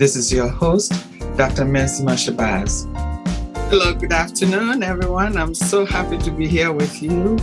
This is your host, Dr. Mensima Shabazz. Hello, good afternoon, everyone. I'm so happy to be here with you.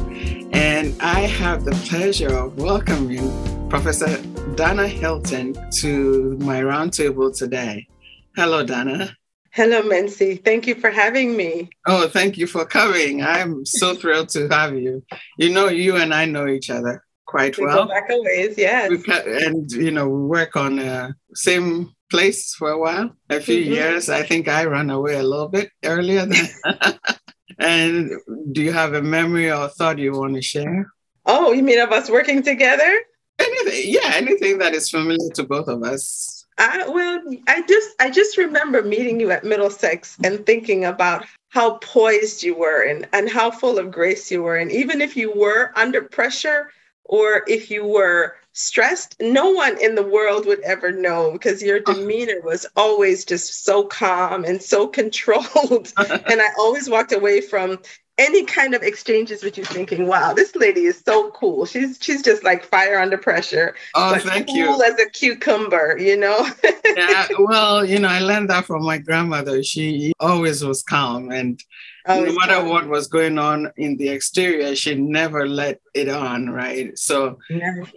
And I have the pleasure of welcoming Professor Dana Hilton to my roundtable today. Hello, Dana. Hello, Mency. Thank you for having me. Oh, thank you for coming. I'm so thrilled to have you. You know, you and I know each other quite we well. Go back a ways, yes. and you know, we work on the same place for a while, a few mm-hmm. years. I think I ran away a little bit earlier than. and do you have a memory or thought you want to share? Oh, you mean of us working together? Anything, yeah, anything that is familiar to both of us. I well, I just I just remember meeting you at Middlesex and thinking about how poised you were and, and how full of grace you were. And even if you were under pressure or if you were stressed, no one in the world would ever know because your oh. demeanor was always just so calm and so controlled. and I always walked away from any kind of exchanges with you thinking, wow, this lady is so cool. She's she's just like fire under pressure. Oh, thank cool you. Cool as a cucumber, you know? yeah, well, you know, I learned that from my grandmother. She always was calm and no matter what was going on in the exterior, she never let it on, right? So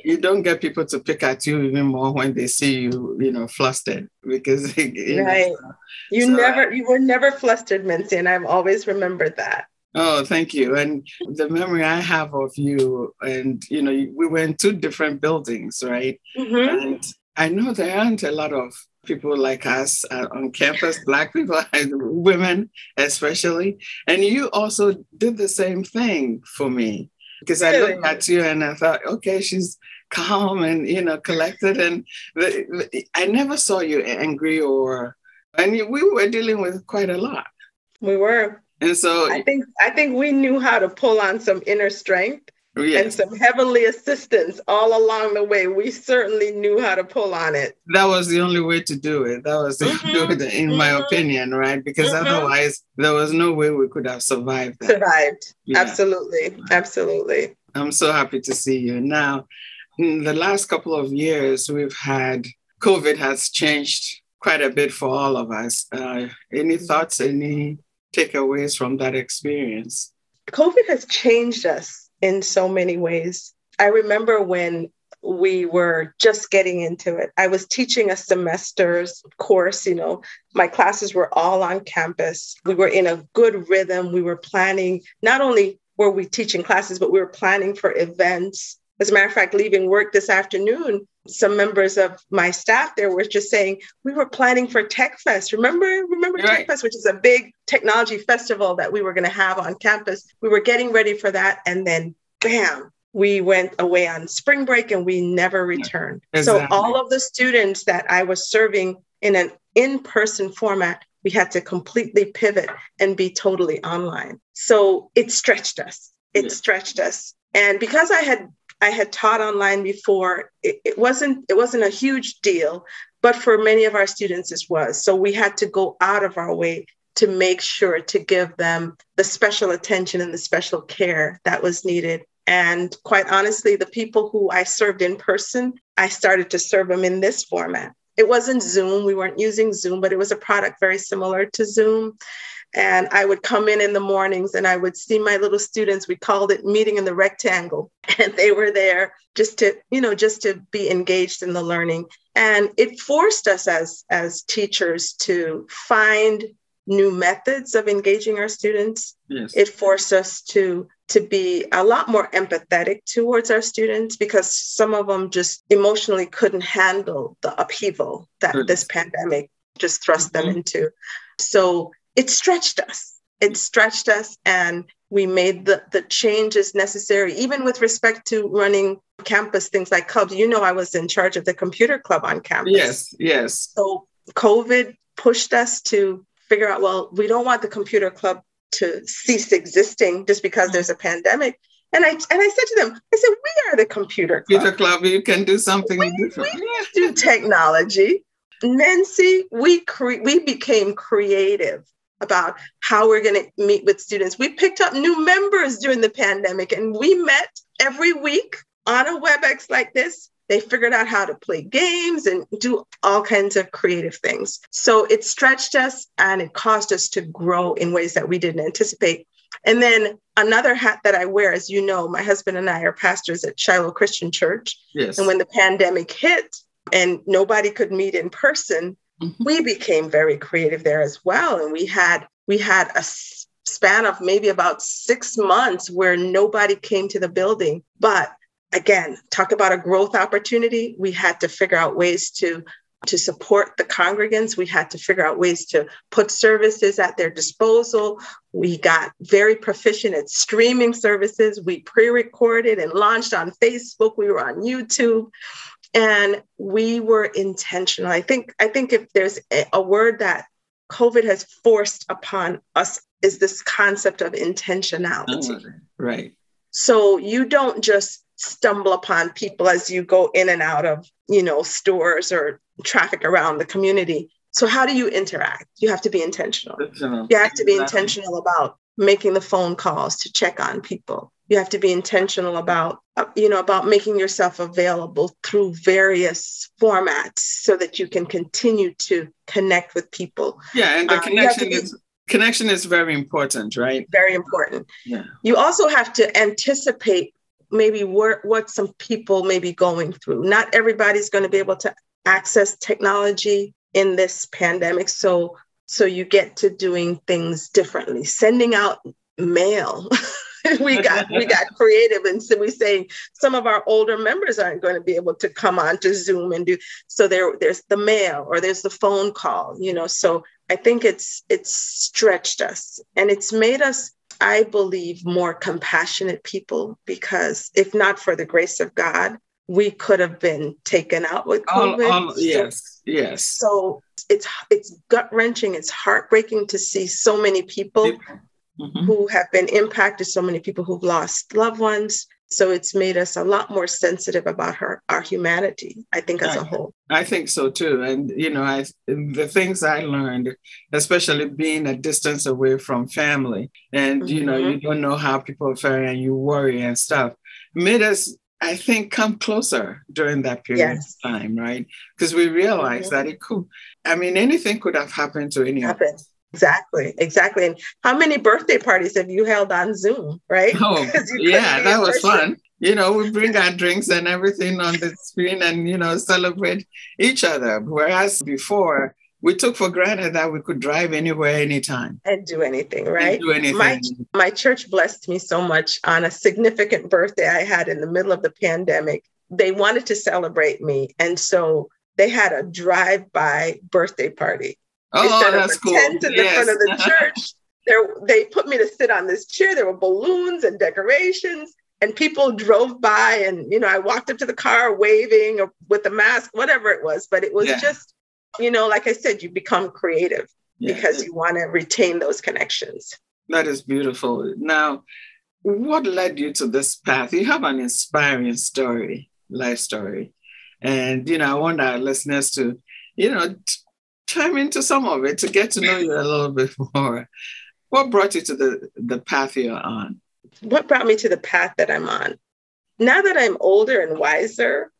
you don't get people to pick at you even more when they see you, you know, flustered because you right. Know, you so, never you were never flustered, Mincy, and I've always remembered that. Oh, thank you. And the memory I have of you, and you know, we were in two different buildings, right? Mm-hmm. And I know there aren't a lot of people like us uh, on campus, Black people, and women especially. And you also did the same thing for me because I looked at you and I thought, okay, she's calm and you know collected, and I never saw you angry or. And we were dealing with quite a lot. We were. And so I think I think we knew how to pull on some inner strength yes. and some heavenly assistance all along the way. We certainly knew how to pull on it. That was the only way to do it. That was mm-hmm. it, in mm-hmm. my opinion, right? Because mm-hmm. otherwise, there was no way we could have survived. That. Survived. Yeah. Absolutely. Absolutely. I'm so happy to see you. Now, in the last couple of years, we've had COVID has changed quite a bit for all of us. Uh, any thoughts? Any takeaways from that experience? COVID has changed us in so many ways. I remember when we were just getting into it. I was teaching a semester's course, you know, my classes were all on campus. We were in a good rhythm. We were planning, not only were we teaching classes, but we were planning for events. As a matter of fact, leaving work this afternoon, some members of my staff there were just saying we were planning for Tech Fest. Remember, remember. Tech Fest, which is a big technology festival that we were going to have on campus. We were getting ready for that, and then bam, we went away on spring break and we never returned. Exactly. So all of the students that I was serving in an in-person format, we had to completely pivot and be totally online. So it stretched us. It yeah. stretched us. And because I had I had taught online before. It, it, wasn't it wasn't a huge deal, but for many of our students it was. So we had to go out of our way to make sure to give them the special attention and the special care that was needed. And quite honestly, the people who I served in person, I started to serve them in this format. It wasn't Zoom, we weren't using Zoom, but it was a product very similar to Zoom. And I would come in in the mornings and I would see my little students. We called it meeting in the rectangle. And they were there just to, you know, just to be engaged in the learning. And it forced us as, as teachers to find new methods of engaging our students. Yes. It forced us to to be a lot more empathetic towards our students because some of them just emotionally couldn't handle the upheaval that this pandemic just thrust mm-hmm. them into. So it stretched us. It stretched us and we made the, the changes necessary, even with respect to running campus things like clubs. You know, I was in charge of the computer club on campus. Yes, yes. So COVID pushed us to figure out, well, we don't want the computer club to cease existing just because there's a pandemic. And I and I said to them, I said, we are the computer club. Computer club, you can do something we, different. We do technology. Nancy, we cre- we became creative about how we're going to meet with students. We picked up new members during the pandemic and we met every week on a WebEx like this they figured out how to play games and do all kinds of creative things. So it stretched us and it caused us to grow in ways that we didn't anticipate. And then another hat that I wear, as you know, my husband and I are pastors at Shiloh Christian Church. Yes. And when the pandemic hit and nobody could meet in person, mm-hmm. we became very creative there as well. And we had we had a span of maybe about six months where nobody came to the building. But again, talk about a growth opportunity. We had to figure out ways to to support the congregants. We had to figure out ways to put services at their disposal. We got very proficient at streaming services. We pre recorded and launched on Facebook. We were on YouTube. And we were intentional. I think, I think if there's a, a word that COVID has forced upon us is this concept of intentionality. Oh, right. So you don't just stumble upon people as you go in and out of, you know, stores or traffic around the community. So how do you interact? You have to be intentional. You have to be intentional about making the phone calls to check on people. You have to be intentional about, uh, you know, about making yourself available through various formats so that you can continue to connect with people. Yeah, and the uh, connection be, is connection is very important, right? Very important. Yeah. You also have to anticipate maybe what, what some people may be going through. Not everybody's going to be able to access technology in this pandemic. So so you get to doing things differently, sending out mail. we got we got creative and so we say some of our older members aren't going to be able to come on to zoom and do so there there's the mail or there's the phone call you know so i think it's it's stretched us and it's made us I believe, more compassionate people because if not for the grace of God, we could have been taken out with COVID. All, all, yes, yes. So it's it's gut wrenching. It's heartbreaking to see so many people mm-hmm. who have been impacted. So many people who've lost loved ones. So it's made us a lot more sensitive about her, our humanity, I think, as I, a whole. I think so too. And, you know, I, the things I learned, especially being a distance away from family, and, mm-hmm. you know, you mm-hmm. don't know how people are faring and you worry and stuff, made us, I think, come closer during that period yes. of time, right? Because we realized mm-hmm. that it could, I mean, anything could have happened to any of us. Exactly, exactly. And how many birthday parties have you held on Zoom, right? Oh, yeah, that was fun. You know, we bring our drinks and everything on the screen and, you know, celebrate each other. Whereas before, we took for granted that we could drive anywhere, anytime. And do anything, right? And do anything. My, my church blessed me so much on a significant birthday I had in the middle of the pandemic. They wanted to celebrate me. And so they had a drive by birthday party Oh, that's cool. Tent in yes. the front of the church. There, they put me to sit on this chair. There were balloons and decorations, and people drove by. And you know, I walked up to the car waving or with a mask, whatever it was. But it was yeah. just, you know, like I said, you become creative yeah. because you want to retain those connections. That is beautiful. Now, what led you to this path? You have an inspiring story, life story, and you know, I want our listeners to, you know, chime into some of it to get to know you a little bit more. What brought you to the, the path you're on? What brought me to the path that I'm on? Now that I'm older and wiser,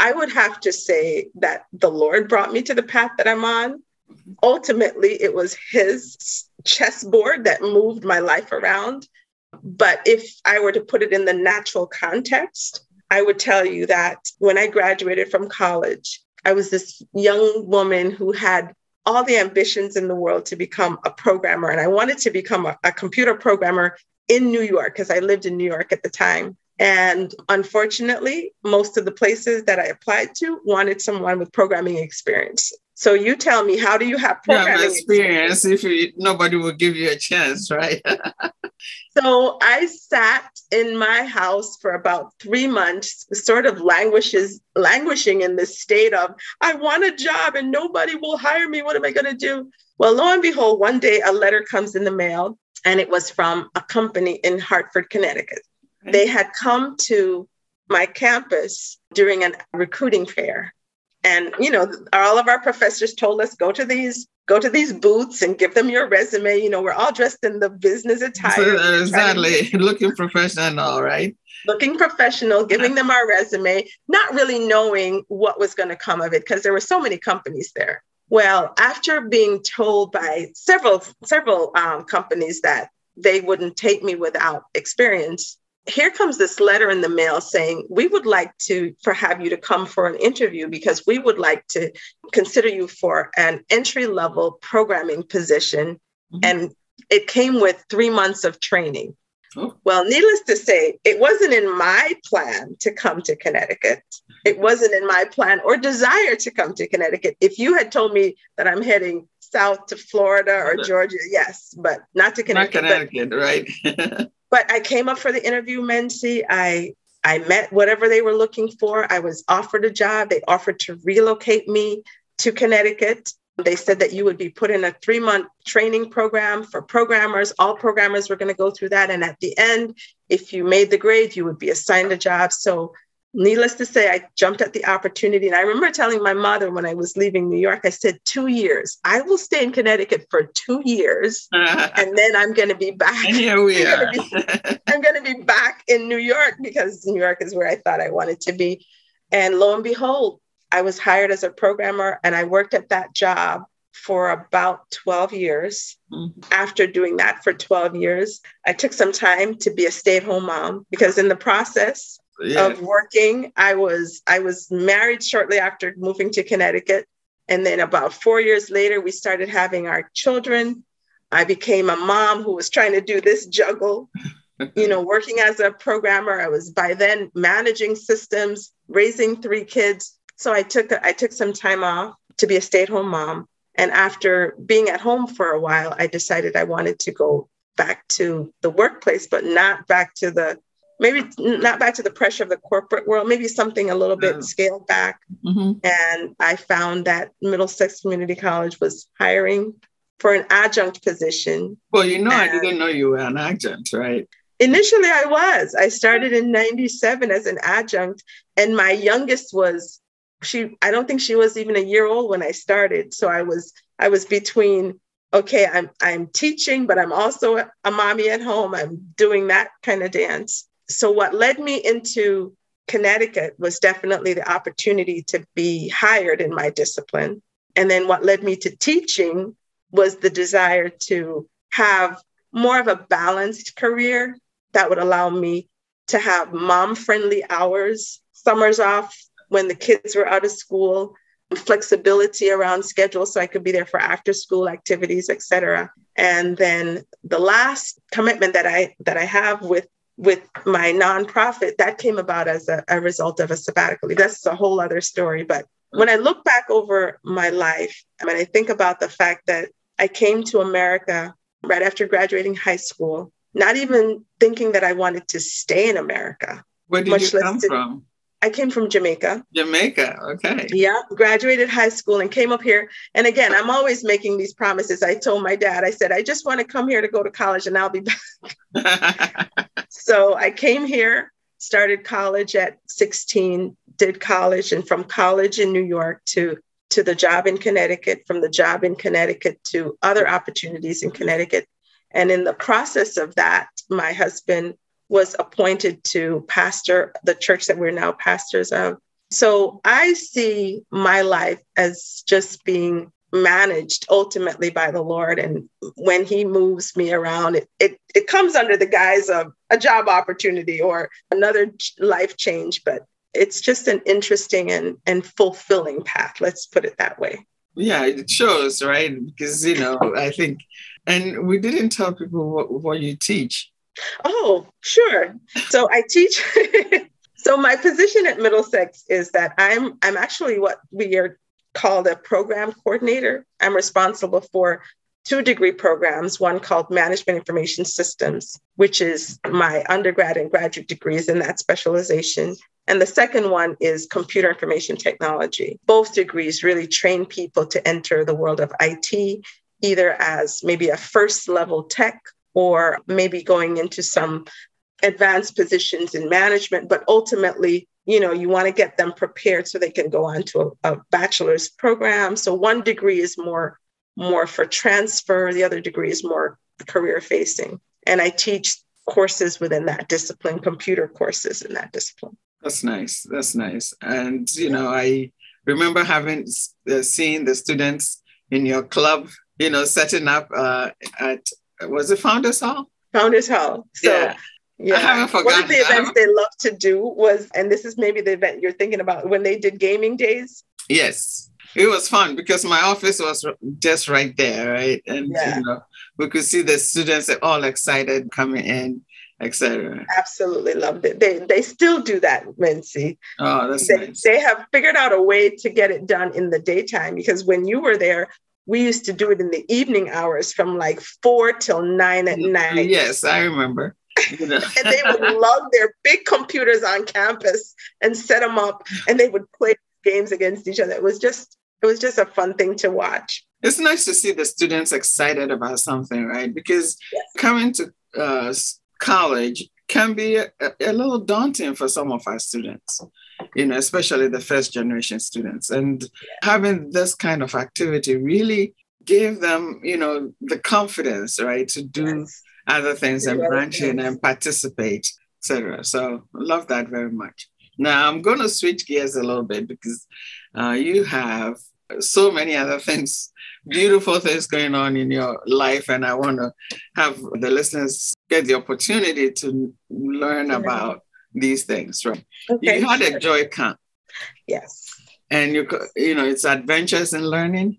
I would have to say that the Lord brought me to the path that I'm on. Ultimately, it was His chessboard that moved my life around. But if I were to put it in the natural context, I would tell you that when I graduated from college, I was this young woman who had all the ambitions in the world to become a programmer. And I wanted to become a, a computer programmer in New York because I lived in New York at the time. And unfortunately, most of the places that I applied to wanted someone with programming experience. So you tell me, how do you have programming yeah, experience, experience, if you, nobody will give you a chance, right? so I sat in my house for about three months, sort of languishes, languishing in this state of, I want a job and nobody will hire me. What am I going to do? Well, lo and behold, one day a letter comes in the mail, and it was from a company in Hartford, Connecticut. They had come to my campus during a recruiting fair. And you know all of our professors told us go to these go to these booths and give them your resume. You know we're all dressed in the business attire. Exactly. looking professional right? Looking professional, giving them our resume, not really knowing what was going to come of it because there were so many companies there. Well, after being told by several several um, companies that they wouldn't take me without experience, here comes this letter in the mail saying we would like to for have you to come for an interview because we would like to consider you for an entry level programming position. Mm-hmm. and it came with three months of training. Oh. well needless to say it wasn't in my plan to come to connecticut. It wasn't in my plan or desire to come to connecticut. If you had told me that i'm heading south to florida or georgia yes but not to connecticut, not connecticut right but I came up for the interview, Mency. I I met whatever they were looking for. I was offered a job. They offered to relocate me to Connecticut. They said that you would be put in a three month training program for programmers. All programmers were going to go through that. And at the end, if you made the grade, you would be assigned a job. So needless to say, I jumped at the opportunity. And I remember telling my mother when I was leaving New York, I said, two years. I will stay in Connecticut for two years. and then I'm going to be back. And here we I'm are. Gonna be, I'm going to be back in New York because New York is where I thought I wanted to be. And lo and behold, I was hired as a programmer and I worked at that job for about 12 years. Mm-hmm. After doing that for 12 years, I took some time to be a stay at home mom because in the process, yeah. of working. I was I was married shortly after moving to Connecticut, and then about four years later, we started having our children. I became a mom who was trying to do this juggle. you know, working as a programmer, I was by then managing systems, raising three kids. So I took I took some time off to be a stay-at-home mom. And after being at home for a while, I decided I wanted to go back to the workplace, but not back to the maybe not back to the pressure of the corporate world, maybe something a little bit yeah. scaled back. Mm-hmm. And I found that Middlesex Community College was hiring for an adjunct position. Well, you know, and I didn't know you were an adjunct, right? Initially, I was. I started in 97 as an adjunct, and my youngest was she i don't think she was even a year old when i started so i was i was between okay i'm i'm teaching but i'm also a mommy at home i'm doing that kind of dance so what led me into Connecticut was definitely the opportunity to be hired in my discipline. And then what led me to teaching was the desire to have more of a balanced career that would allow me to have mom friendly hours, summers off when the kids were out of school, flexibility around schedule so I could be there for after school activities, etc. And then the last commitment that I that I have with with my nonprofit, that came about as a, a result of a sabbatical. That's a whole other story. But when I look back over my life, I mean, I think about the fact that I came to America right after graduating high school, not even thinking that I wanted to stay in America. Where did you come to, from? I came from Jamaica. Jamaica, okay. Yeah, graduated high school and came up here. And again, I'm always making these promises. I told my dad, I said, I just want to come here to go to college and I'll be back. so I came here, started college at 16, did college, and from college in New York to to the job in Connecticut, from the job in Connecticut to other opportunities in Connecticut. And in the process of that, my husband was appointed to pastor the church that we're now pastors of. So I see my life as just being managed ultimately by the Lord. And when He moves me around, it, it, it comes under the guise of a job opportunity or another life change. But it's just an interesting and, and fulfilling path. Let's put it that way. Yeah, it shows, right? Because, you know, I think, and we didn't tell people what, what you teach. Oh, sure. So I teach. so my position at Middlesex is that I'm I'm actually what we are called a program coordinator. I'm responsible for two degree programs, one called Management Information Systems, which is my undergrad and graduate degrees in that specialization. And the second one is Computer Information Technology. Both degrees really train people to enter the world of IT, either as maybe a first level tech or maybe going into some advanced positions in management but ultimately you know you want to get them prepared so they can go on to a, a, bachelor's program so one degree is more more for transfer the other degree is more career facing and i teach courses within that discipline, computer courses in that discipline. That's nice. That's nice. And, you know, I remember having uh, seen the students in your club, you know, setting up uh, at, was it Founders Hall? Founders Hall. So, yeah. Yeah. I haven't forgotten. One of the events they love to do was, and this is maybe the event you're thinking about, when they did gaming days. Yes. It was fun because my office was just right there, right? And yeah. you know, we could see the students all excited coming in, etc. Absolutely loved it. They they still do that, Mincy. Oh, that's they, nice. They have figured out a way to get it done in the daytime because when you were there, we used to do it in the evening hours from like four till nine at mm-hmm. night. Yes, I remember. You know. and they would lug their big computers on campus and set them up, and they would play games against each other. It was just it was just a fun thing to watch. It's nice to see the students excited about something, right? Because yes. coming to uh, college can be a, a, little daunting for some of our students, you know, especially the first generation students. And having this kind of activity really gave them, you know, the confidence, right, to do yes. other things and branch in and participate, etc. So I love that very much. Now I'm going to switch gears a little bit because uh, you have so many other things, beautiful things going on in your life. And I want to have the listeners get the opportunity to learn about these things, right? Okay. You had a joy camp. Yes. And you, you know, it's adventures in learning.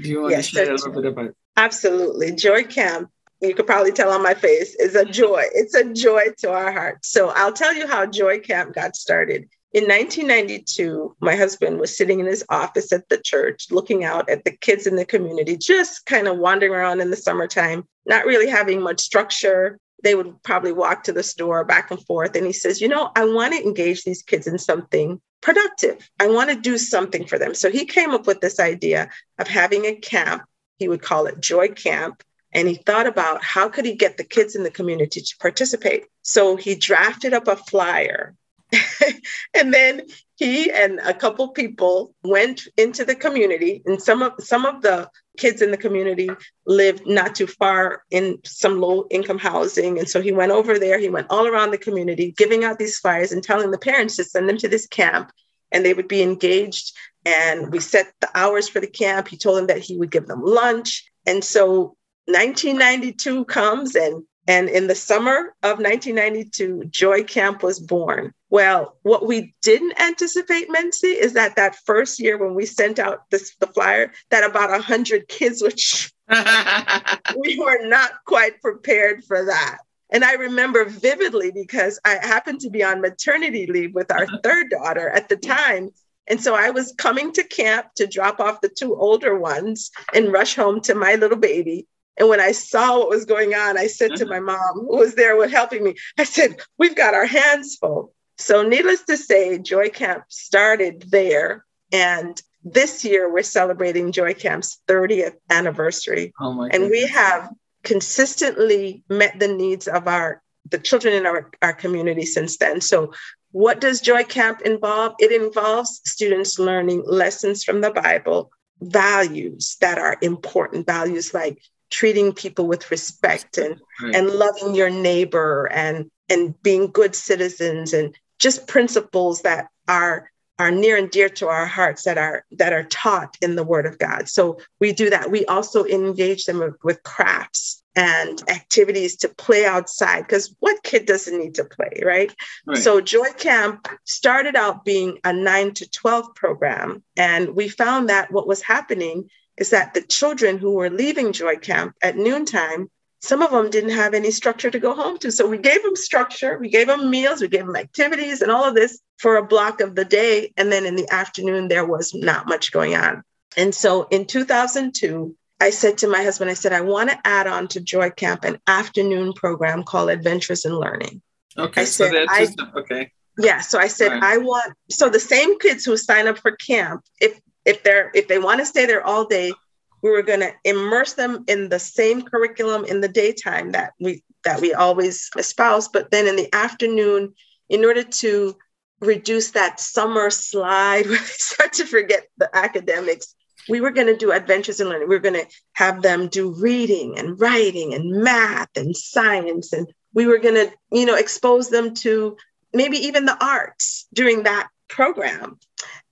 Do you want yes, to share a little bit about it? Absolutely. Joy Camp, you could probably tell on my face, is a joy. It's a joy to our hearts. So I'll tell you how Joy Camp got started. In 1992, my husband was sitting in his office at the church looking out at the kids in the community, just kind of wandering around in the summertime, not really having much structure. They would probably walk to the store back and forth. And he says, You know, I want to engage these kids in something productive. I want to do something for them. So he came up with this idea of having a camp. He would call it Joy Camp. And he thought about how could he get the kids in the community to participate. So he drafted up a flyer and then he and a couple people went into the community and some of some of the kids in the community lived not too far in some low income housing. And so he went over there he went all around the community giving out these flyers and telling the parents to send them to this camp and they would be engaged. And we set the hours for the camp. He told them that he would give them lunch. And so 1992 comes and and in the summer of 1992, Joy Camp was born. Well, what we didn't anticipate, Mincy, is that that first year when we sent out this, the flyer, that about 100 kids would. we were not quite prepared for that. And I remember vividly because I happened to be on maternity leave with our uh-huh. third daughter at the time. And so I was coming to camp to drop off the two older ones and rush home to my little baby. And when I saw what was going on, I said to mm-hmm. my mom, who was there with helping me, I said, We've got our hands full. So, needless to say, Joy Camp started there. And this year, we're celebrating Joy Camp's 30th anniversary. Oh and we have consistently met the needs of our the children in our, our community since then. So what does Joy Camp involve? It involves students learning lessons from the Bible, values that are important, values like treating people with respect and right. and loving your neighbor and and being good citizens and just principles that are are near and dear to our hearts that are that are taught in the word of god so we do that we also engage them with, crafts and activities to play outside because what kid doesn't need to play right? right so joy camp started out being a 9 to 12 program and we found that what was happening is that the children who were leaving Joy Camp at noontime, some of them didn't have any structure to go home to. So we gave them structure, we gave them meals, we gave them activities and all of this for a block of the day. And then in the afternoon, there was not much going on. And so in 2002, I said to my husband, I said, I want to add on to Joy Camp an afternoon program called Adventures in Learning. Okay. I said, so I, okay. Yeah. So I said, right. I want, so the same kids who sign up for camp, if if they're if they want to stay there all day we were going to immerse them in the same curriculum in the daytime that we that we always espouse but then in the afternoon in order to reduce that summer slide where they start to forget the academics we were going to do adventures in learning we were going to have them do reading and writing and math and science and we were going to, you know, expose them to maybe even the arts during that program.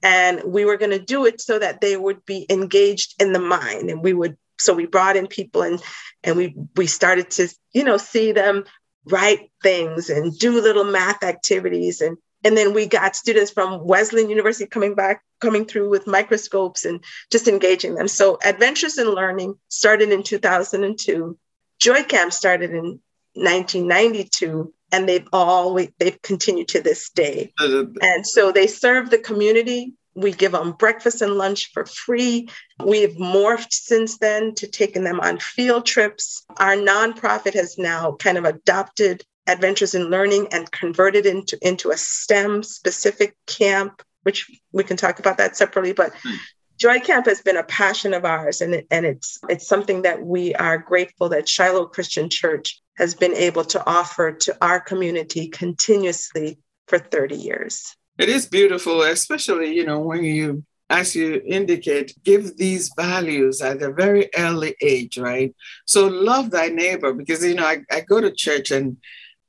And we were going to do it so that they would be engaged in the mind. And we would, so we brought in people and and we we started to, you know, see them write things and do little math activities and and then we got students from Wesleyan University coming back, coming through with microscopes and just engaging them. So Adventures in Learning started in 2002. Joy Camp started in 1992 and they've always they've continued to this day. and so they serve the community. We give them breakfast and lunch for free. We've morphed since then to taking them on field trips. Our nonprofit has now kind of adopted Adventures in Learning and converted into, into a STEM specific camp, which we can talk about that separately. But hmm. Joy Camp has been a passion of ours, and, it, and it's it's something that we are grateful that Shiloh Christian Church has been able to offer to our community continuously for 30 years. It is beautiful, especially, you know, when you, as you indicate, give these values at a very early age, right? So love thy neighbor because, you know, I, I go to church and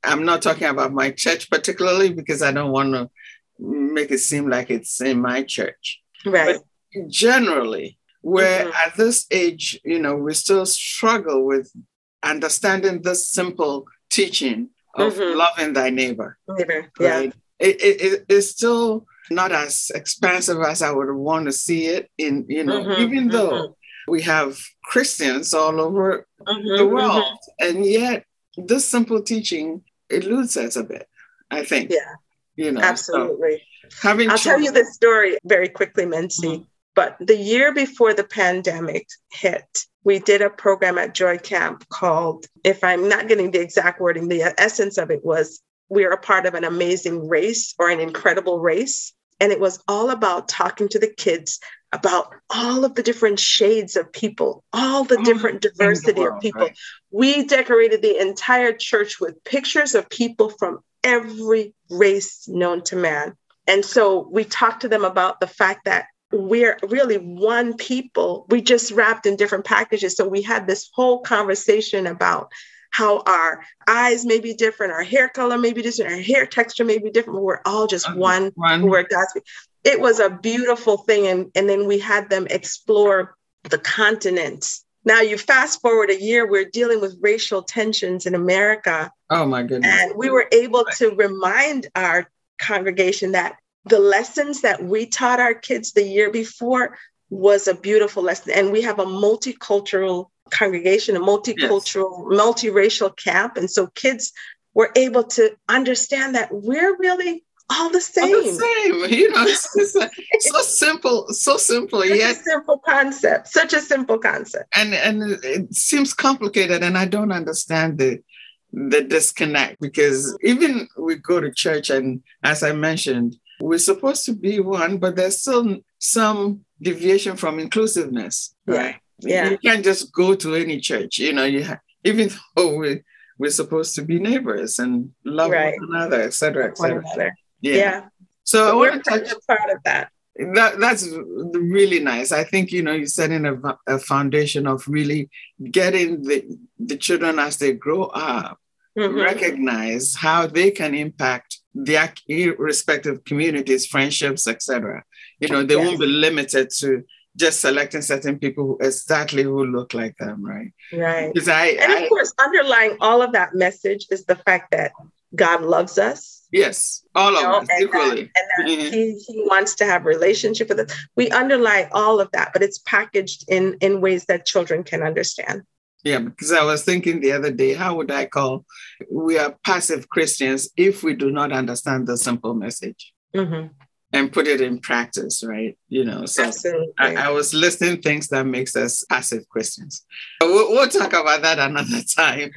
I'm not talking about my church particularly because I don't want to make it seem like it's in my church. Right. But generally, where mm-hmm. at this age, you know, we still struggle with understanding this simple teaching of mm-hmm. loving thy neighbor. Neighbor, yeah. Right? It, it, it's still not as expansive as I would want to see it in, you know, mm-hmm. even though mm-hmm. we have Christians all over mm-hmm. the world. Mm-hmm. And yet this simple teaching eludes us a bit, I think. Yeah. You know, absolutely. So having I'll children- tell you this story very quickly, Mency. But the year before the pandemic hit, we did a program at Joy Camp called, if I'm not getting the exact wording, the essence of it was we are a part of an amazing race or an incredible race. And it was all about talking to the kids about all of the different shades of people, all the oh, different diversity the world, of people. Right. We decorated the entire church with pictures of people from every race known to man. And so we talked to them about the fact that we're really one people. We just wrapped in different packages. So we had this whole conversation about how our eyes may be different, our hair color may be different, our hair texture may be different. But we're all just one. one. We're God's. It was a beautiful thing. And, and then we had them explore the continents. Now you fast forward a year, we're dealing with racial tensions in America. Oh my goodness. And we were able to remind our congregation that the lessons that we taught our kids the year before was a beautiful lesson. And we have a multicultural congregation, a multicultural, yes. multiracial camp. And so kids were able to understand that we're really all the same. All the same. You know, it's, it's so simple, so simple. Such yet, a simple concept. Such a simple concept. And and it seems complicated, and I don't understand the the disconnect because even we go to church, and as I mentioned, we're supposed to be one, but there's still some deviation from inclusiveness, right? Yeah. You can't just go to any church. You know, you even though we we're supposed to be neighbors and love right. one another, et cetera, et cetera. Yeah. yeah. So, so I want to touch part of that. That that's really nice. I think you know you're setting a, a foundation of really getting the the children as they grow up mm-hmm. recognize how they can impact their respective communities, friendships, etc. You know, they yes. won't be limited to just selecting certain people who exactly who look like them, right? Right. Because I and of I, course, underlying all of that message is the fact that God loves us. Yes, all of know, us and equally. That, and that mm-hmm. he, he wants to have relationship with us. We underlie all of that, but it's packaged in in ways that children can understand. Yeah, because I was thinking the other day, how would I call we are passive Christians if we do not understand the simple message mm-hmm. and put it in practice, right? You know, so I, I, was listing things that makes us passive Christians. We'll, we'll talk about that another time.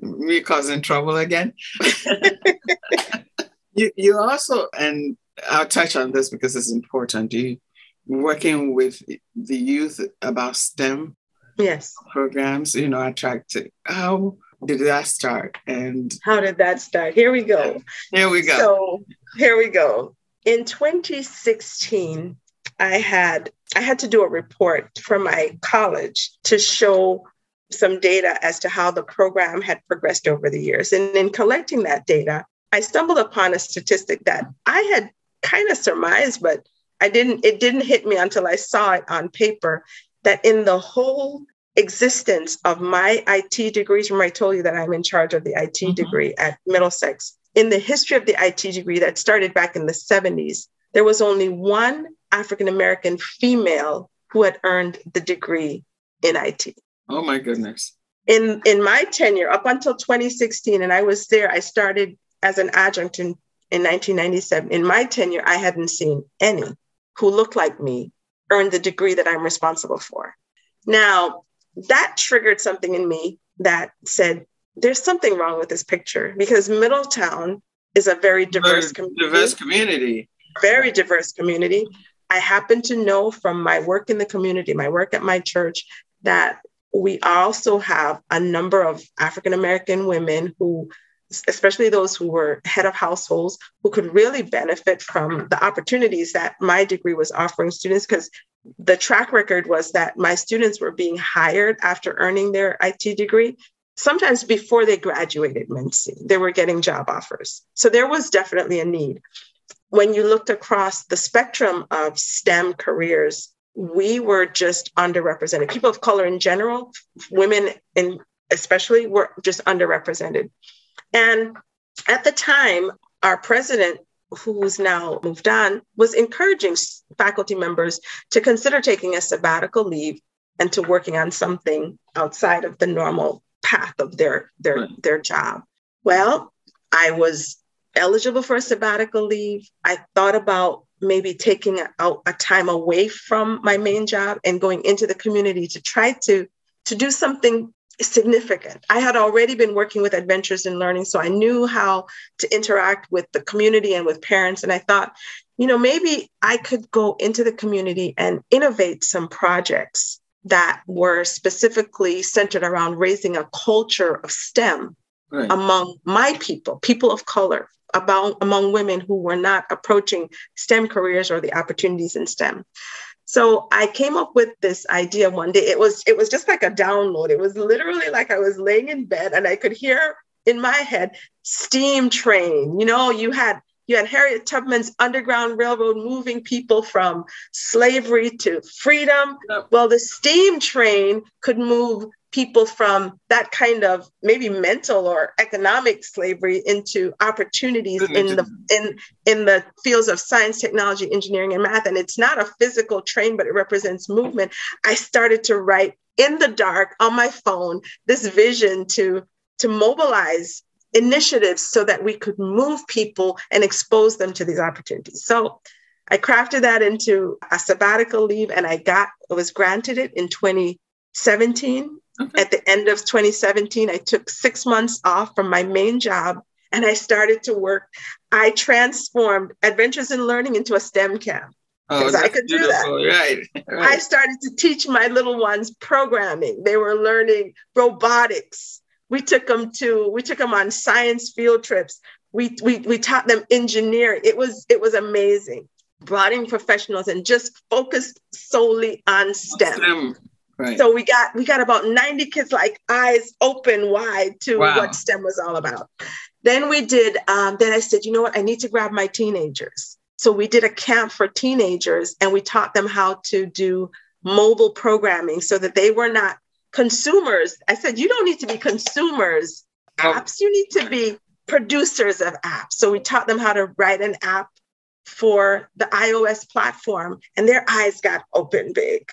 Me causing trouble again. you, you also, and I'll touch on this because it's important. You working with the youth about STEM yes. Programs you know attracted how oh, did that start? And how did that start? Here we go. Here we go. So here we go. In 2016 i had i had to do a report for my college to show some data as to how the program had progressed over the years. And in collecting that data, I stumbled upon a statistic that I had kind of surmised, but I didn't, it didn't hit me until I saw it on paper that in the whole existence of my IT degrees, remember I told you that I'm in charge of the IT mm-hmm. degree at Middlesex. In the history of the IT degree that started back in the 70s, there was only one African American female who had earned the degree in IT. Oh my goodness. In in my tenure up until 2016 and I was there I started as an adjunct in in 1997. In my tenure I hadn't seen any who looked like me earn the degree that I'm responsible for. Now, that triggered something in me that said there's something wrong with this picture because Middletown is a very diverse very community. Diverse community. Very diverse community. I happen to know from my work in the community, my work at my church, that we also have a number of African American women who, especially those who were head of households, who could really benefit from the opportunities that my degree was offering students. Because the track record was that my students were being hired after earning their IT degree. Sometimes before they graduated Mincy, they were getting job offers. So there was definitely a need. When you looked across the spectrum of STEM careers, we were just underrepresented. People of color in general, women in especially, were just underrepresented. And at the time, our president, who's now moved on, was encouraging faculty members to consider taking a sabbatical leave and to working on something outside of the normal path of their their right. their job. Well, I was eligible for a sabbatical leave. I thought about maybe taking a, a time away from my main job and going into the community to try to to do something significant. I had already been working with Adventures in Learning, so I knew how to interact with the community and with parents. And I thought, you know, maybe I could go into the community and innovate some projects that were specifically centered around raising a culture of STEM right. among my people, people of color, about among women who were not approaching STEM careers or the opportunities in STEM. So I came up with this idea one day. It was it was just like a download. It was literally like I was laying in bed and I could hear in my head steam train. You know, you had you had Harriet Tubman's Underground Railroad moving people from slavery to freedom. Well, the steam train could move people from that kind of maybe mental or economic slavery into opportunities in the in in the fields of science technology engineering and math. And it's not a physical train but it represents movement. I started to write in the dark on my phone this vision to to mobilize initiatives so that we could move people and expose them to these opportunities. So i crafted that into a sabbatical leave and i got was granted it in 2017 Okay. At the end of 2017, I took six months off from my main job and I started to work. I transformed Adventures in Learning into a STEM camp. Because oh, I could do that. Right, right. I started to teach my little ones programming. They were learning robotics. We took them to, we took them on science field trips. We, we, we taught them engineering. It was, it was amazing. Brought in professionals and just focused solely on STEM. STEM. Right. So we got we got about 90 kids like eyes open wide to wow. what STEM was all about. Then we did, um, then I said, you know what, I need to grab my teenagers. So we did a camp for teenagers and we taught them how to do mobile programming so that they were not consumers. I said, you don't need to be consumers apps, you need to be producers of apps. So we taught them how to write an app for the iOS platform and their eyes got open big.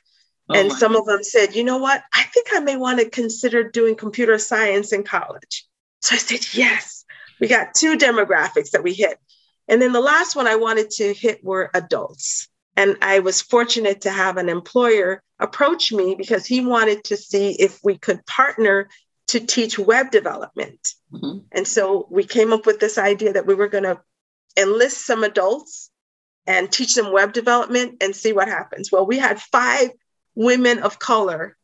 Oh and some of them said, you know what? I think I may want to consider doing computer science in college. So I said, yes. We got two demographics that we hit. And then the last one I wanted to hit were adults. And I was fortunate to have an employer approach me because he wanted to see if we could partner to teach web development. Mm-hmm. And so we came up with this idea that we were going to enlist some adults and teach them web development and see what happens. Well, we had five women of color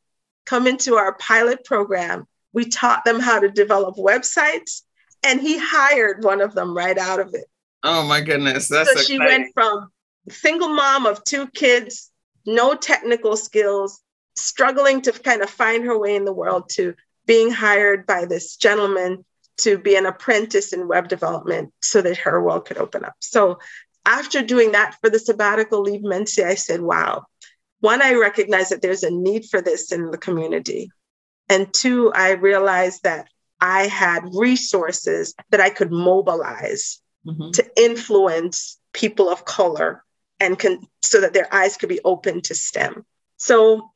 come into our pilot program. We taught them how to develop websites, and he hired one of them right out of it. Oh my goodness. That's so exciting. she went from single mom of two kids, no technical skills, struggling to kind of find her way in the world to being hired by this gentleman to be an apprentice in web development so that her world could open up. So after doing that for the sabbatical leave Mensi, I said, wow, one, I recognize that there's a need for this in the community. And two, I realized that I had resources that I could mobilize mm-hmm. to influence people of color and can, so that their eyes could be open to STEM. So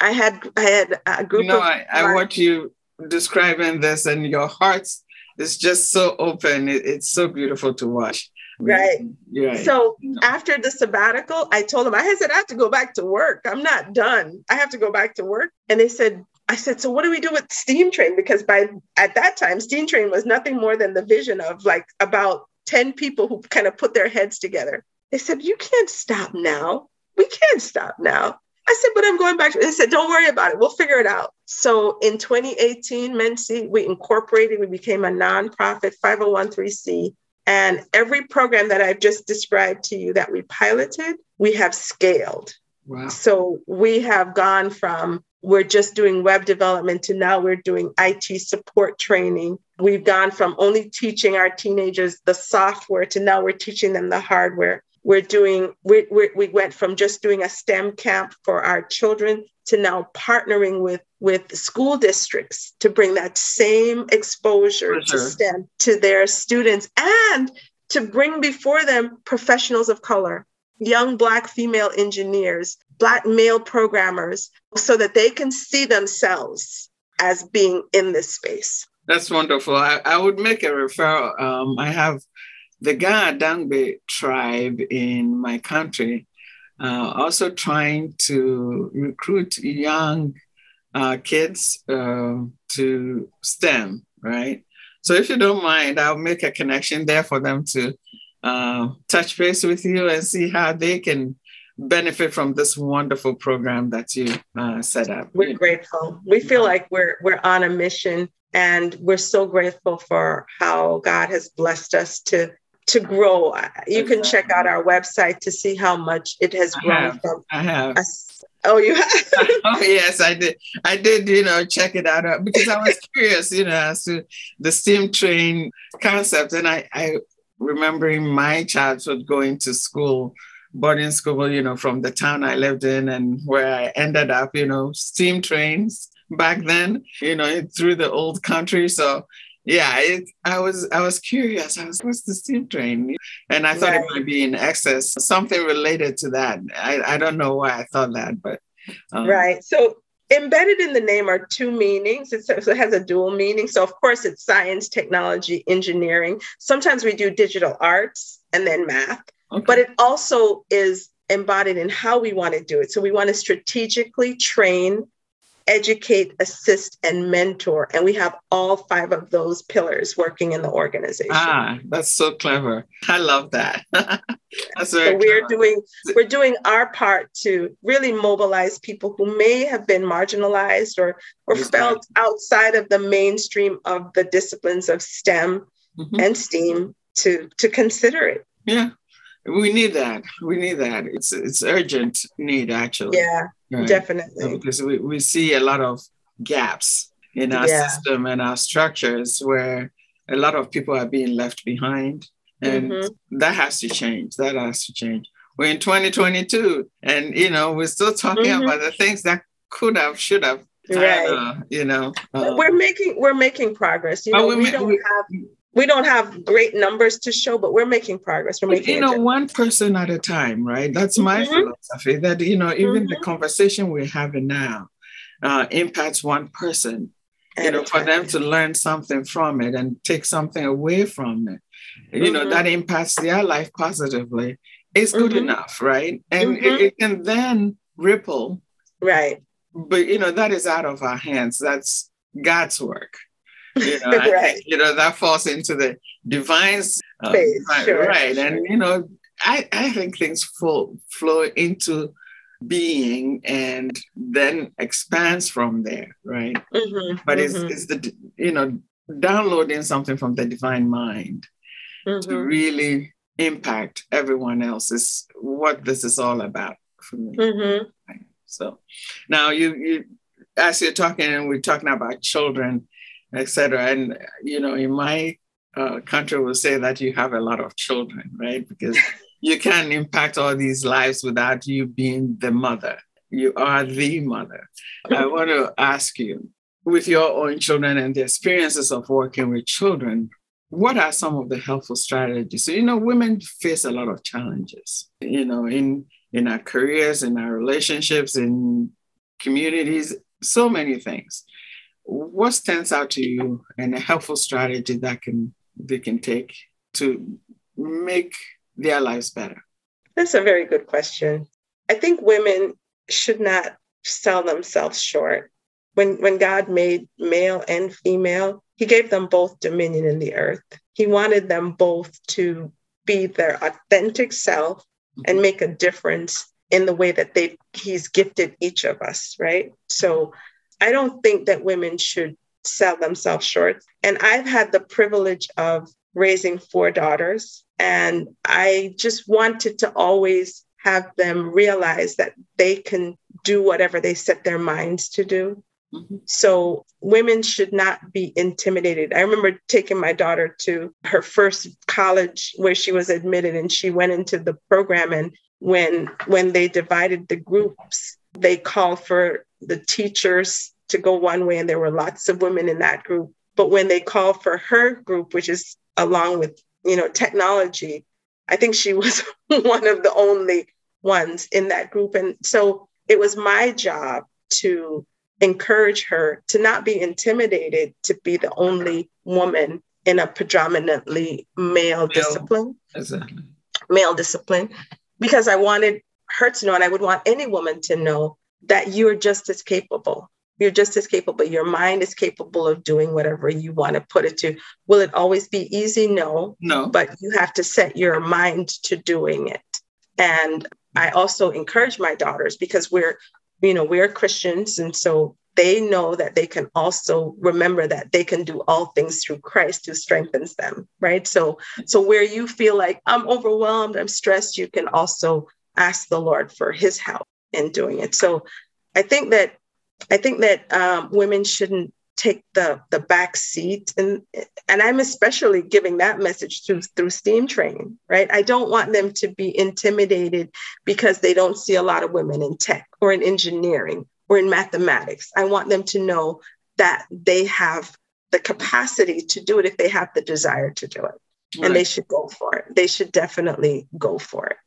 I had I had a group you know, of I, I want you describing this and your hearts is just so open. It, it's so beautiful to watch. Right. right. So after the sabbatical, I told them, I said, I have to go back to work. I'm not done. I have to go back to work. And they said, I said, so what do we do with Steam Train? Because by at that time, Steam Train was nothing more than the vision of like about 10 people who kind of put their heads together. They said, You can't stop now. We can't stop now. I said, but I'm going back. They said, don't worry about it. We'll figure it out. So in 2018, Mensi, we incorporated, we became a nonprofit 501c. And every program that I've just described to you that we piloted, we have scaled. Wow. So we have gone from we're just doing web development to now we're doing IT support training. We've gone from only teaching our teenagers the software to now we're teaching them the hardware. We're doing, we, we, we went from just doing a STEM camp for our children to now partnering with, with school districts to bring that same exposure sure. to STEM to their students and to bring before them professionals of color, young Black female engineers, Black male programmers, so that they can see themselves as being in this space. That's wonderful. I, I would make a referral. Um, I have the Ga Dangbe tribe in my country uh, also trying to recruit young uh, kids uh, to STEM, right? So if you don't mind, I'll make a connection there for them to uh, touch base with you and see how they can benefit from this wonderful program that you uh, set up. We're grateful. We feel like we're we're on a mission, and we're so grateful for how God has blessed us to to grow. You can check out our website to see how much it has grown I have, from. I have. oh, you have? oh, yes, I did. I did, you know, check it out uh, because I was curious, you know, as to the steam train concept. And I, I remembering my childhood going to school, boarding school, you know, from the town I lived in and where I ended up, you know, steam trains back then, you know, through the old country. So yeah, it, I was I was curious. I was, what's the steam train? And I thought right. it might be in excess, something related to that. I, I don't know why I thought that, but um, right. So embedded in the name are two meanings. It's, it has a dual meaning. So of course it's science, technology, engineering. Sometimes we do digital arts and then math, okay. but it also is embodied in how we want to do it. So we want to strategically train educate, assist, and mentor. And we have all five of those pillars working in the organization. Ah, that's so clever. I love that. that's so we're clever. doing we're doing our part to really mobilize people who may have been marginalized or or felt outside of the mainstream of the disciplines of STEM mm-hmm. and STEAM to to consider it. Yeah. We need that. We need that. It's it's urgent need actually. Yeah. Right. Definitely. Because we, we see a lot of gaps in our yeah. system and our structures where a lot of people are being left behind. And mm-hmm. that has to change. That has to change. We're in 2022 and, you know, we're still talking mm-hmm. about the things that could have, should have, right. Uh, you know. Um, we're making, we're making progress. You know, we, we don't we, have we don't have great numbers to show, but we're making progress. We're making you know one person at a time, right? That's my mm-hmm. philosophy. That you know, even mm-hmm. the conversation we're having now uh, impacts one person. At you know, for them to learn something from it and take something away from it, you mm-hmm. know, that impacts their life positively. It's good mm-hmm. enough, right? And it, mm-hmm. it can then ripple, right? But you know, that is out of our hands. That's God's work. You know, right. you know that falls into the divine uh, Space, right, sure, right. Sure. And you know, I, I think things flow flow into being and then expands from there, right? Mm-hmm, but mm-hmm. It's, it's the you know downloading something from the divine mind mm-hmm. to really impact everyone else is what this is all about for me. Mm-hmm. So now you you as you're talking and we're talking about children, etc. And you know, in my uh, country, will say that you have a lot of children, right? Because you can't impact all these lives without you being the mother. You are the mother. I want to ask you, with your own children and the experiences of working with children, what are some of the helpful strategies? So, you know, women face a lot of challenges, you know, in in our careers, in our relationships, in communities, so many things. What stands out to you and a helpful strategy that can they can take to make their lives better? That's a very good question. I think women should not sell themselves short. When when God made male and female, he gave them both dominion in the earth. He wanted them both to be their authentic self and mm-hmm. make a difference in the way that they he's gifted each of us, right? So I don't think that women should sell themselves short. And I've had the privilege of raising four daughters and I just wanted to always have them realize that they can do whatever they set their minds to do. Mm-hmm. So women should not be intimidated. I remember taking my daughter to her first college where she was admitted and she went into the program and when when they divided the groups, they called for the teachers to go one way and there were lots of women in that group. But when they called for her group, which is along with, you know, technology, I think she was one of the only ones in that group. And so it was my job to encourage her to not be intimidated to be the only woman in a predominantly male, male. discipline. Exactly. Male discipline. Because I wanted her to know, and I would want any woman to know that you're just as capable. You're just as capable. Your mind is capable of doing whatever you want to put it to. Will it always be easy? No. No. But you have to set your mind to doing it. And I also encourage my daughters because we're, you know, we're Christians. And so they know that they can also remember that they can do all things through Christ who strengthens them. Right. So, so where you feel like I'm overwhelmed, I'm stressed, you can also ask the Lord for his help in doing it. So I think that I think that um, women shouldn't take the the back seat. And and i'm especially giving that message through through steam training right? I don't want them to be intimidated because they don't see a lot of women in tech or in engineering or in mathematics. I want them to know that they have the capacity to do it if they have the desire to do it. Right. and they should go for it. They should definitely go for it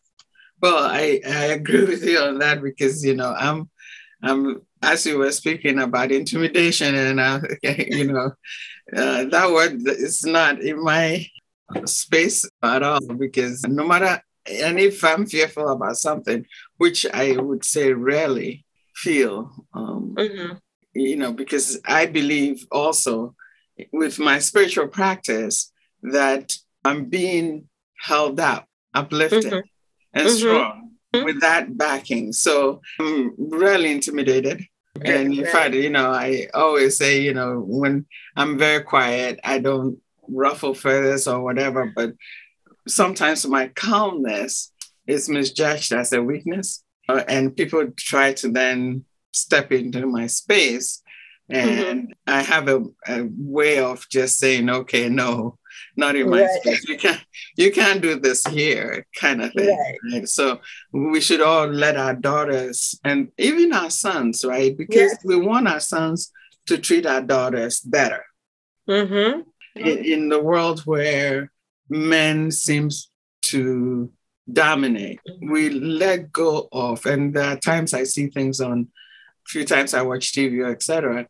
well i i agree with you on that because you know i'm i'm as you were speaking about intimidation, and uh, you know, uh, that word is not in my space at all because no matter, and if I'm fearful about something, which I would say rarely feel, um, mm-hmm. you know, because I believe also with my spiritual practice that I'm being held up, uplifted, mm-hmm. And mm-hmm. strong with that backing. So I'm really intimidated. And in fact, you know, I always say, you know, when I'm very quiet, I don't ruffle feathers or whatever, but sometimes my calmness is misjudged as a weakness. Uh, and people try to then step into my space. And mm-hmm. I have a, a, way of just saying, okay, no, not in my right. space. You can't you can't do this here, kind of thing. Right. right. So we should all let our daughters and even our sons, right? Because yes. we want our sons to treat our daughters better. Mm-hmm. In, in the world where men seems to dominate, mm-hmm. we let go of, and there are times I see things on a few times I watch TV, etc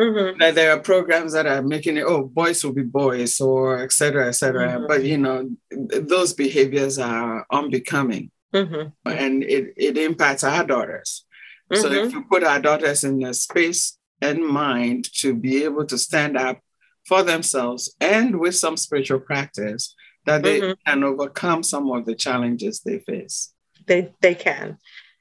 Mm-hmm. That there are programs that are making it, oh, boys will be boys or et cetera, et cetera. Mm-hmm. But, you know, those behaviors are unbecoming mm-hmm. and it, it impacts our daughters. So if mm-hmm. we put our daughters in a space and mind to be able to stand up for themselves and with some spiritual practice, that they mm-hmm. can overcome some of the challenges they face. They, they can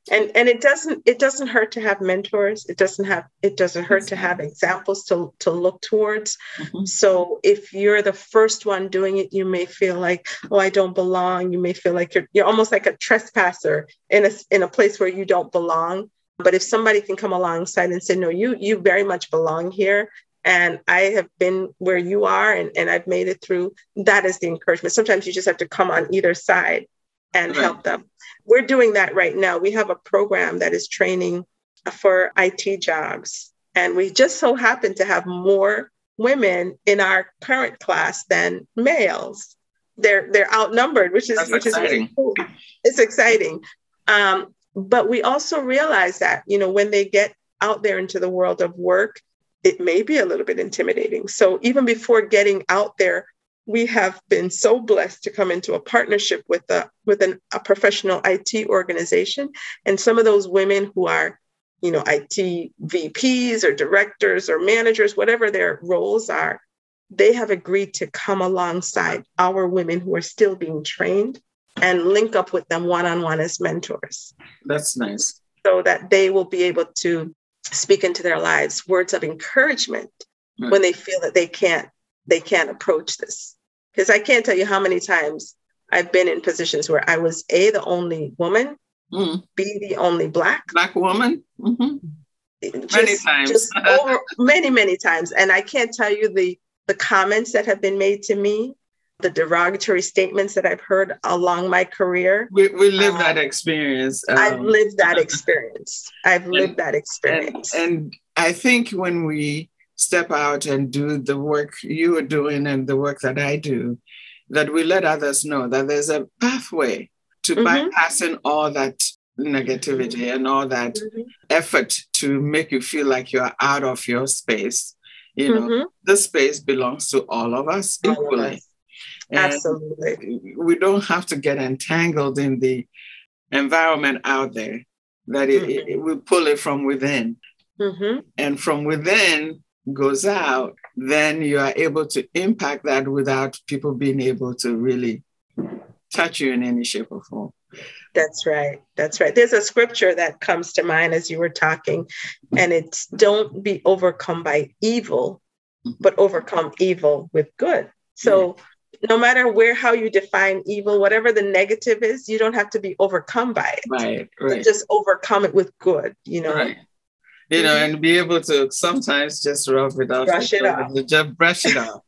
and and it doesn't it doesn't hurt to have mentors it doesn't have it doesn't hurt to have examples to to look towards mm-hmm. so if you're the first one doing it you may feel like oh i don't belong you may feel like you're you're almost like a trespasser in a in a place where you don't belong But if somebody can come alongside and say, no, you you very much belong here. And I have been where you are and, and I've made it through. That is the encouragement. Sometimes you just have to come on either side and right. help them. We're doing that right now. We have a program that is training for IT jobs. And we just so happen to have more women in our current class than males. They're they're outnumbered, which is That's which exciting. is really cool. It's exciting. Um, but we also realize that you know when they get out there into the world of work, it may be a little bit intimidating. So even before getting out there, we have been so blessed to come into a partnership with a with an, a professional IT organization, and some of those women who are you know, IT VPs or directors or managers, whatever their roles are, they have agreed to come alongside our women who are still being trained and link up with them one on one as mentors. That's nice. So that they will be able to speak into their lives words of encouragement right. when they feel that they can't they can't approach this. Because I can't tell you how many times I've been in positions where I was a the only woman mm. be the only black black woman. Mm-hmm. Just, many times, just over, many many times, and I can't tell you the the comments that have been made to me, the derogatory statements that I've heard along my career. We, we live um, that experience. Um, I've lived that experience. I've and, lived that experience. And, and I think when we step out and do the work you are doing and the work that I do, that we let others know that there's a pathway to mm-hmm. bypassing all that negativity and all that mm-hmm. effort to make you feel like you're out of your space. You know, mm-hmm. the space belongs to all of us all equally. Absolutely. We don't have to get entangled in the environment out there, that it, it, it we pull it from within. Mm-hmm. And from within goes out, then you are able to impact that without people being able to really touch you in any shape or form. That's right. That's right. There's a scripture that comes to mind as you were talking, and it's don't be overcome by evil, but overcome evil with good. So mm-hmm. no matter where how you define evil, whatever the negative is, you don't have to be overcome by it. Right. Right. Just overcome it with good, you know. Right. You know, and be able to sometimes just rub it off. Brush it off. Just brush it off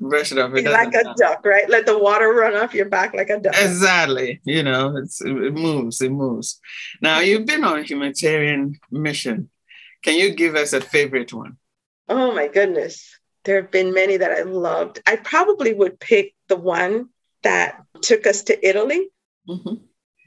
brush it off. It like a duck, right? Let the water run off your back like a duck. Exactly. You know, it's it moves, it moves. Now you've been on a humanitarian mission. Can you give us a favorite one? Oh my goodness. There have been many that I loved. I probably would pick the one that took us to Italy. Mm-hmm.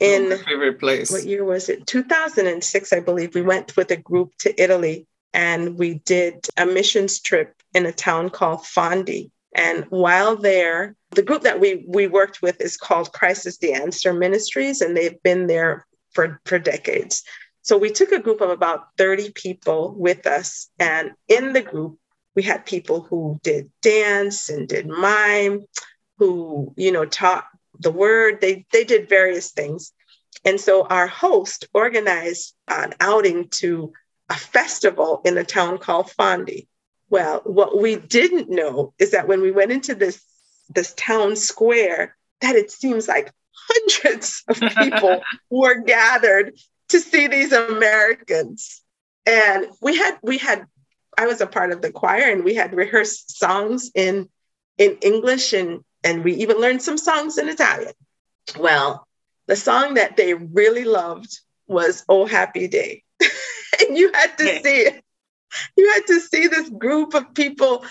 In oh, favorite place. What year was it? 2006, I believe. We went with a group to Italy and we did a missions trip in a town called Fondi. And while there, the group that we we worked with is called Christ is the Answer Ministries, and they've been there for, for decades. So we took a group of about 30 people with us. And in the group, we had people who did dance and did mime, who, you know, taught the word. They they did various things. And so our host organized an outing to a festival in a town called Fondi. Well, what we didn't know is that when we went into this this town square, that it seems like hundreds of people were gathered to see these Americans. And we had we had I was a part of the choir and we had rehearsed songs in in English and and we even learned some songs in Italian. Well, the song that they really loved was Oh Happy Day. and you had to see it. You had to see this group of people.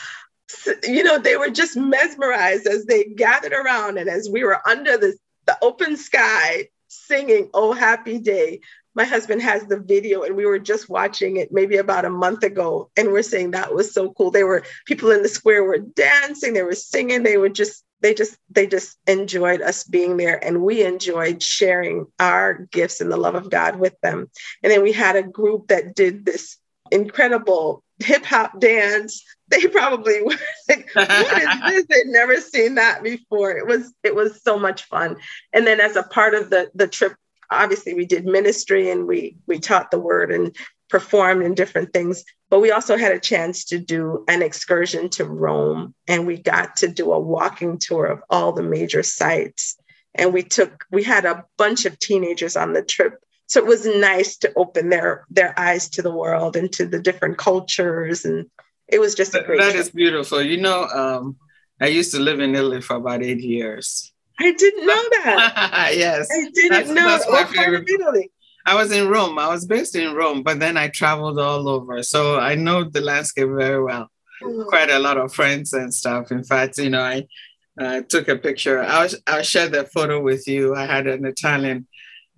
You know, they were just mesmerized as they gathered around and as we were under the, the open sky singing Oh Happy Day. My husband has the video, and we were just watching it maybe about a month ago. And we're saying that was so cool. They were people in the square were dancing, they were singing, they were just they just they just enjoyed us being there and we enjoyed sharing our gifts and the love of god with them. And then we had a group that did this incredible hip hop dance. They probably were like what is this they'd never seen that before. It was it was so much fun. And then as a part of the the trip obviously we did ministry and we we taught the word and performed in different things but we also had a chance to do an excursion to Rome and we got to do a walking tour of all the major sites. And we took, we had a bunch of teenagers on the trip. so it was nice to open their their eyes to the world and to the different cultures and it was just a great that trip. is beautiful you know um, i used to live in italy for about eight years i didn't know that yes i didn't that's, know that's what part of italy I was in Rome. I was based in Rome, but then I traveled all over. So I know the landscape very well. Mm-hmm. Quite a lot of friends and stuff. In fact, you know, I uh, took a picture. I'll, I'll share that photo with you. I had an Italian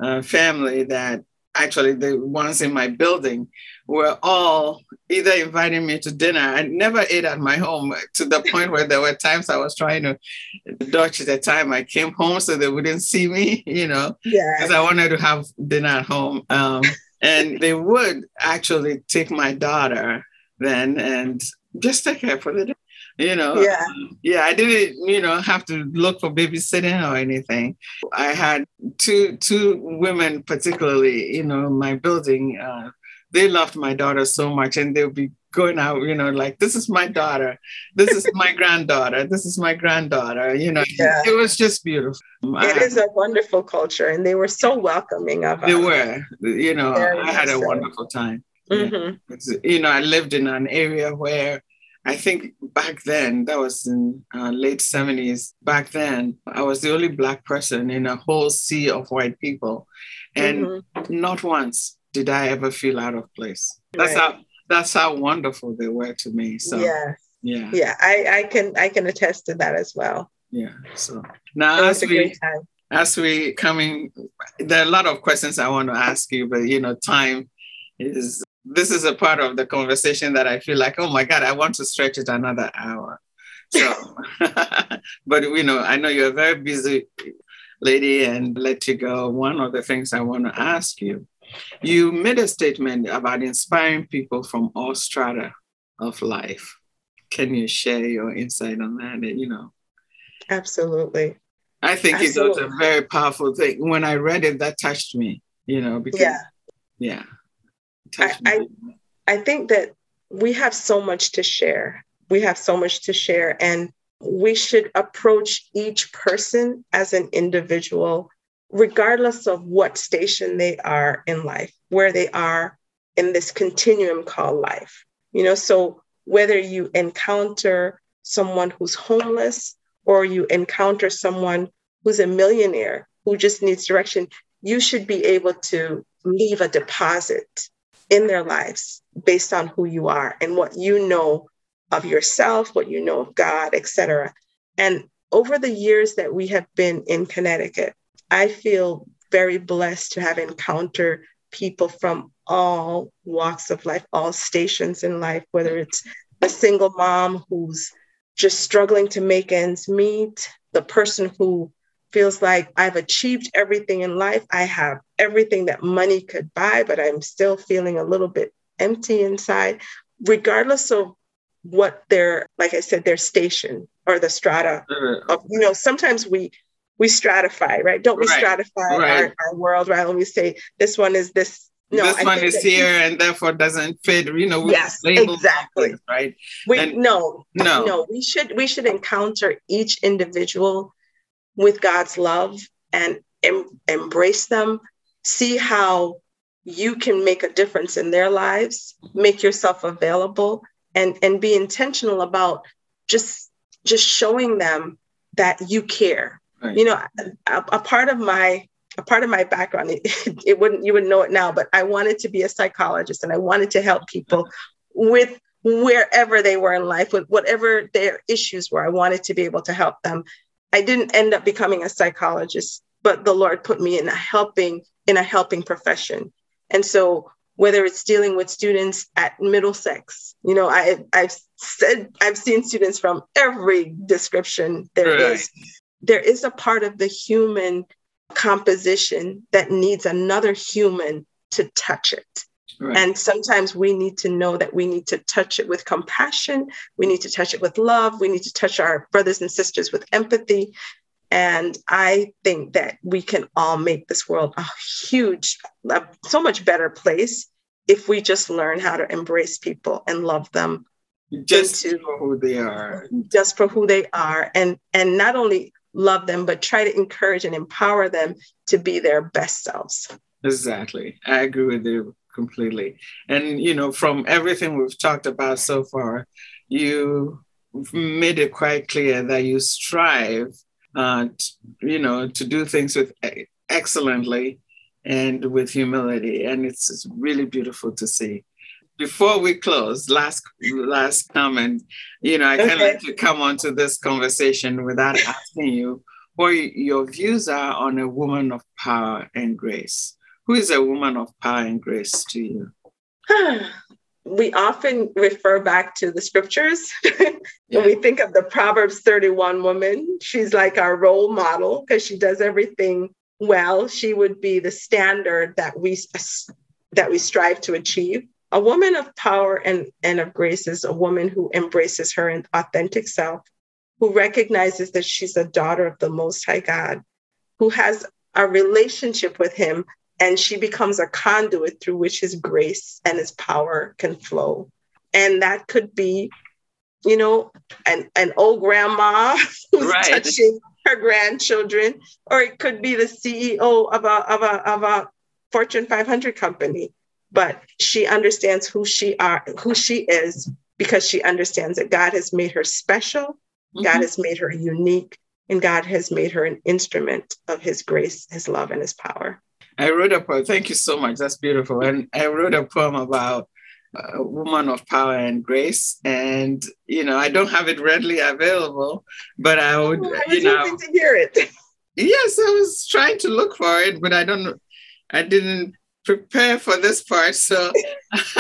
uh, family that actually the ones in my building were all either inviting me to dinner. I never ate at my home to the point where there were times I was trying to at the time. I came home so they wouldn't see me, you know, because I wanted to have dinner at home. Um, and they would actually take my daughter then and just take her for the day you know yeah yeah i didn't you know have to look for babysitting or anything i had two two women particularly you know my building uh, they loved my daughter so much and they'll be going out you know like this is my daughter this is my granddaughter this is my granddaughter you know yeah. it was just beautiful It I, is a wonderful culture and they were so welcoming of they us. They were you know Very i had a so. wonderful time mm-hmm. yeah. you know i lived in an area where I think back then, that was in uh, late 70s, back then, I was the only Black person in a whole sea of white people. And mm-hmm. not once did I ever feel out of place. That's right. how that's how wonderful they were to me. So yeah. Yeah. Yeah. I, I can I can attest to that as well. Yeah. So now as we as we coming there are a lot of questions I want to ask you, but you know, time is this is a part of the conversation that I feel like, oh my God, I want to stretch it another hour. So, but you know, I know you're a very busy lady and let you go. One of the things I want to ask you, you made a statement about inspiring people from all strata of life. Can you share your insight on that? You know, absolutely. I think absolutely. it was a very powerful thing. When I read it, that touched me. You know, because yeah, yeah I, I, I think that we have so much to share. We have so much to share, and we should approach each person as an individual, regardless of what station they are in life, where they are in this continuum called life. You know, so whether you encounter someone who's homeless or you encounter someone who's a millionaire who just needs direction, you should be able to leave a deposit in their lives based on who you are and what you know of yourself, what you know of God, etc. And over the years that we have been in Connecticut, I feel very blessed to have encountered people from all walks of life, all stations in life, whether it's a single mom who's just struggling to make ends meet, the person who feels like I've achieved everything in life. I have everything that money could buy, but I'm still feeling a little bit empty inside, regardless of what their, like I said, their station or the strata mm-hmm. of, you know, sometimes we we stratify, right? Don't we right. stratify right. Our, our world, right? When we say this one is this no, this I one is here and therefore doesn't fit. You know, yes, exactly. Things, right? We and, no, no, no. We should we should encounter each individual with God's love and em- embrace them, see how you can make a difference in their lives, make yourself available and and be intentional about just just showing them that you care. Right. You know, a, a, part of my a part of my background, it, it wouldn't you would know it now, but I wanted to be a psychologist and I wanted to help people with wherever they were in life with whatever their issues were. I wanted to be able to help them. I didn't end up becoming a psychologist, but the Lord put me in a helping in a helping profession. And so whether it's dealing with students at Middlesex, you know, I I've said I've seen students from every description there right. is. There is a part of the human composition that needs another human to touch it. Right. And sometimes we need to know that we need to touch it with compassion. We need to touch it with love. We need to touch our brothers and sisters with empathy. And I think that we can all make this world a huge, a, so much better place if we just learn how to embrace people and love them just into, for who they are just for who they are and and not only love them but try to encourage and empower them to be their best selves Exactly. I agree with you completely. And, you know, from everything we've talked about so far, you made it quite clear that you strive, uh, you know, to do things with excellently and with humility. And it's, it's really beautiful to see. Before we close, last last comment, you know, I okay. kind of like to come onto this conversation without asking you what your views are on a woman of power and grace. Who is a woman of power and grace to you? we often refer back to the scriptures. Yeah. when we think of the Proverbs 31 woman, she's like our role model because she does everything well. She would be the standard that we that we strive to achieve. A woman of power and, and of grace is a woman who embraces her authentic self, who recognizes that she's a daughter of the Most High God, who has a relationship with Him and she becomes a conduit through which his grace and his power can flow. And that could be, you know, an, an old grandma who's right. touching her grandchildren, or it could be the CEO of a, of a, of a Fortune 500 company. But she understands who she are, who she is, because she understands that God has made her special, mm-hmm. God has made her unique, and God has made her an instrument of his grace, his love, and his power. I wrote a poem. Thank you so much. That's beautiful. And I wrote a poem about a woman of power and grace. And, you know, I don't have it readily available, but I would, oh, I was you know. to hear it. Yes, I was trying to look for it, but I don't. I didn't prepare for this part. So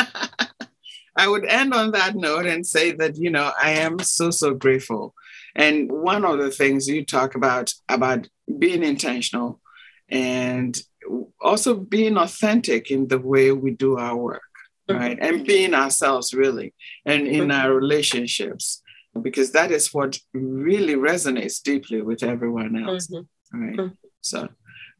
I would end on that note and say that, you know, I am so, so grateful. And one of the things you talk about, about being intentional and also being authentic in the way we do our work, mm-hmm. right? And being ourselves really, and in mm-hmm. our relationships, because that is what really resonates deeply with everyone else, mm-hmm. right? So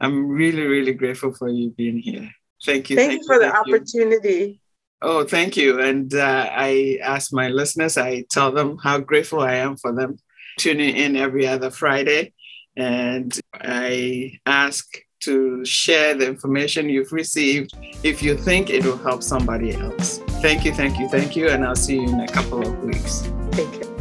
I'm really, really grateful for you being here. Thank you. Thank, thank you for the opportunity. You. Oh, thank you. And uh, I ask my listeners, I tell them how grateful I am for them tuning in every other Friday. And I ask to share the information you've received if you think it will help somebody else. Thank you, thank you, thank you. And I'll see you in a couple of weeks. Thank you.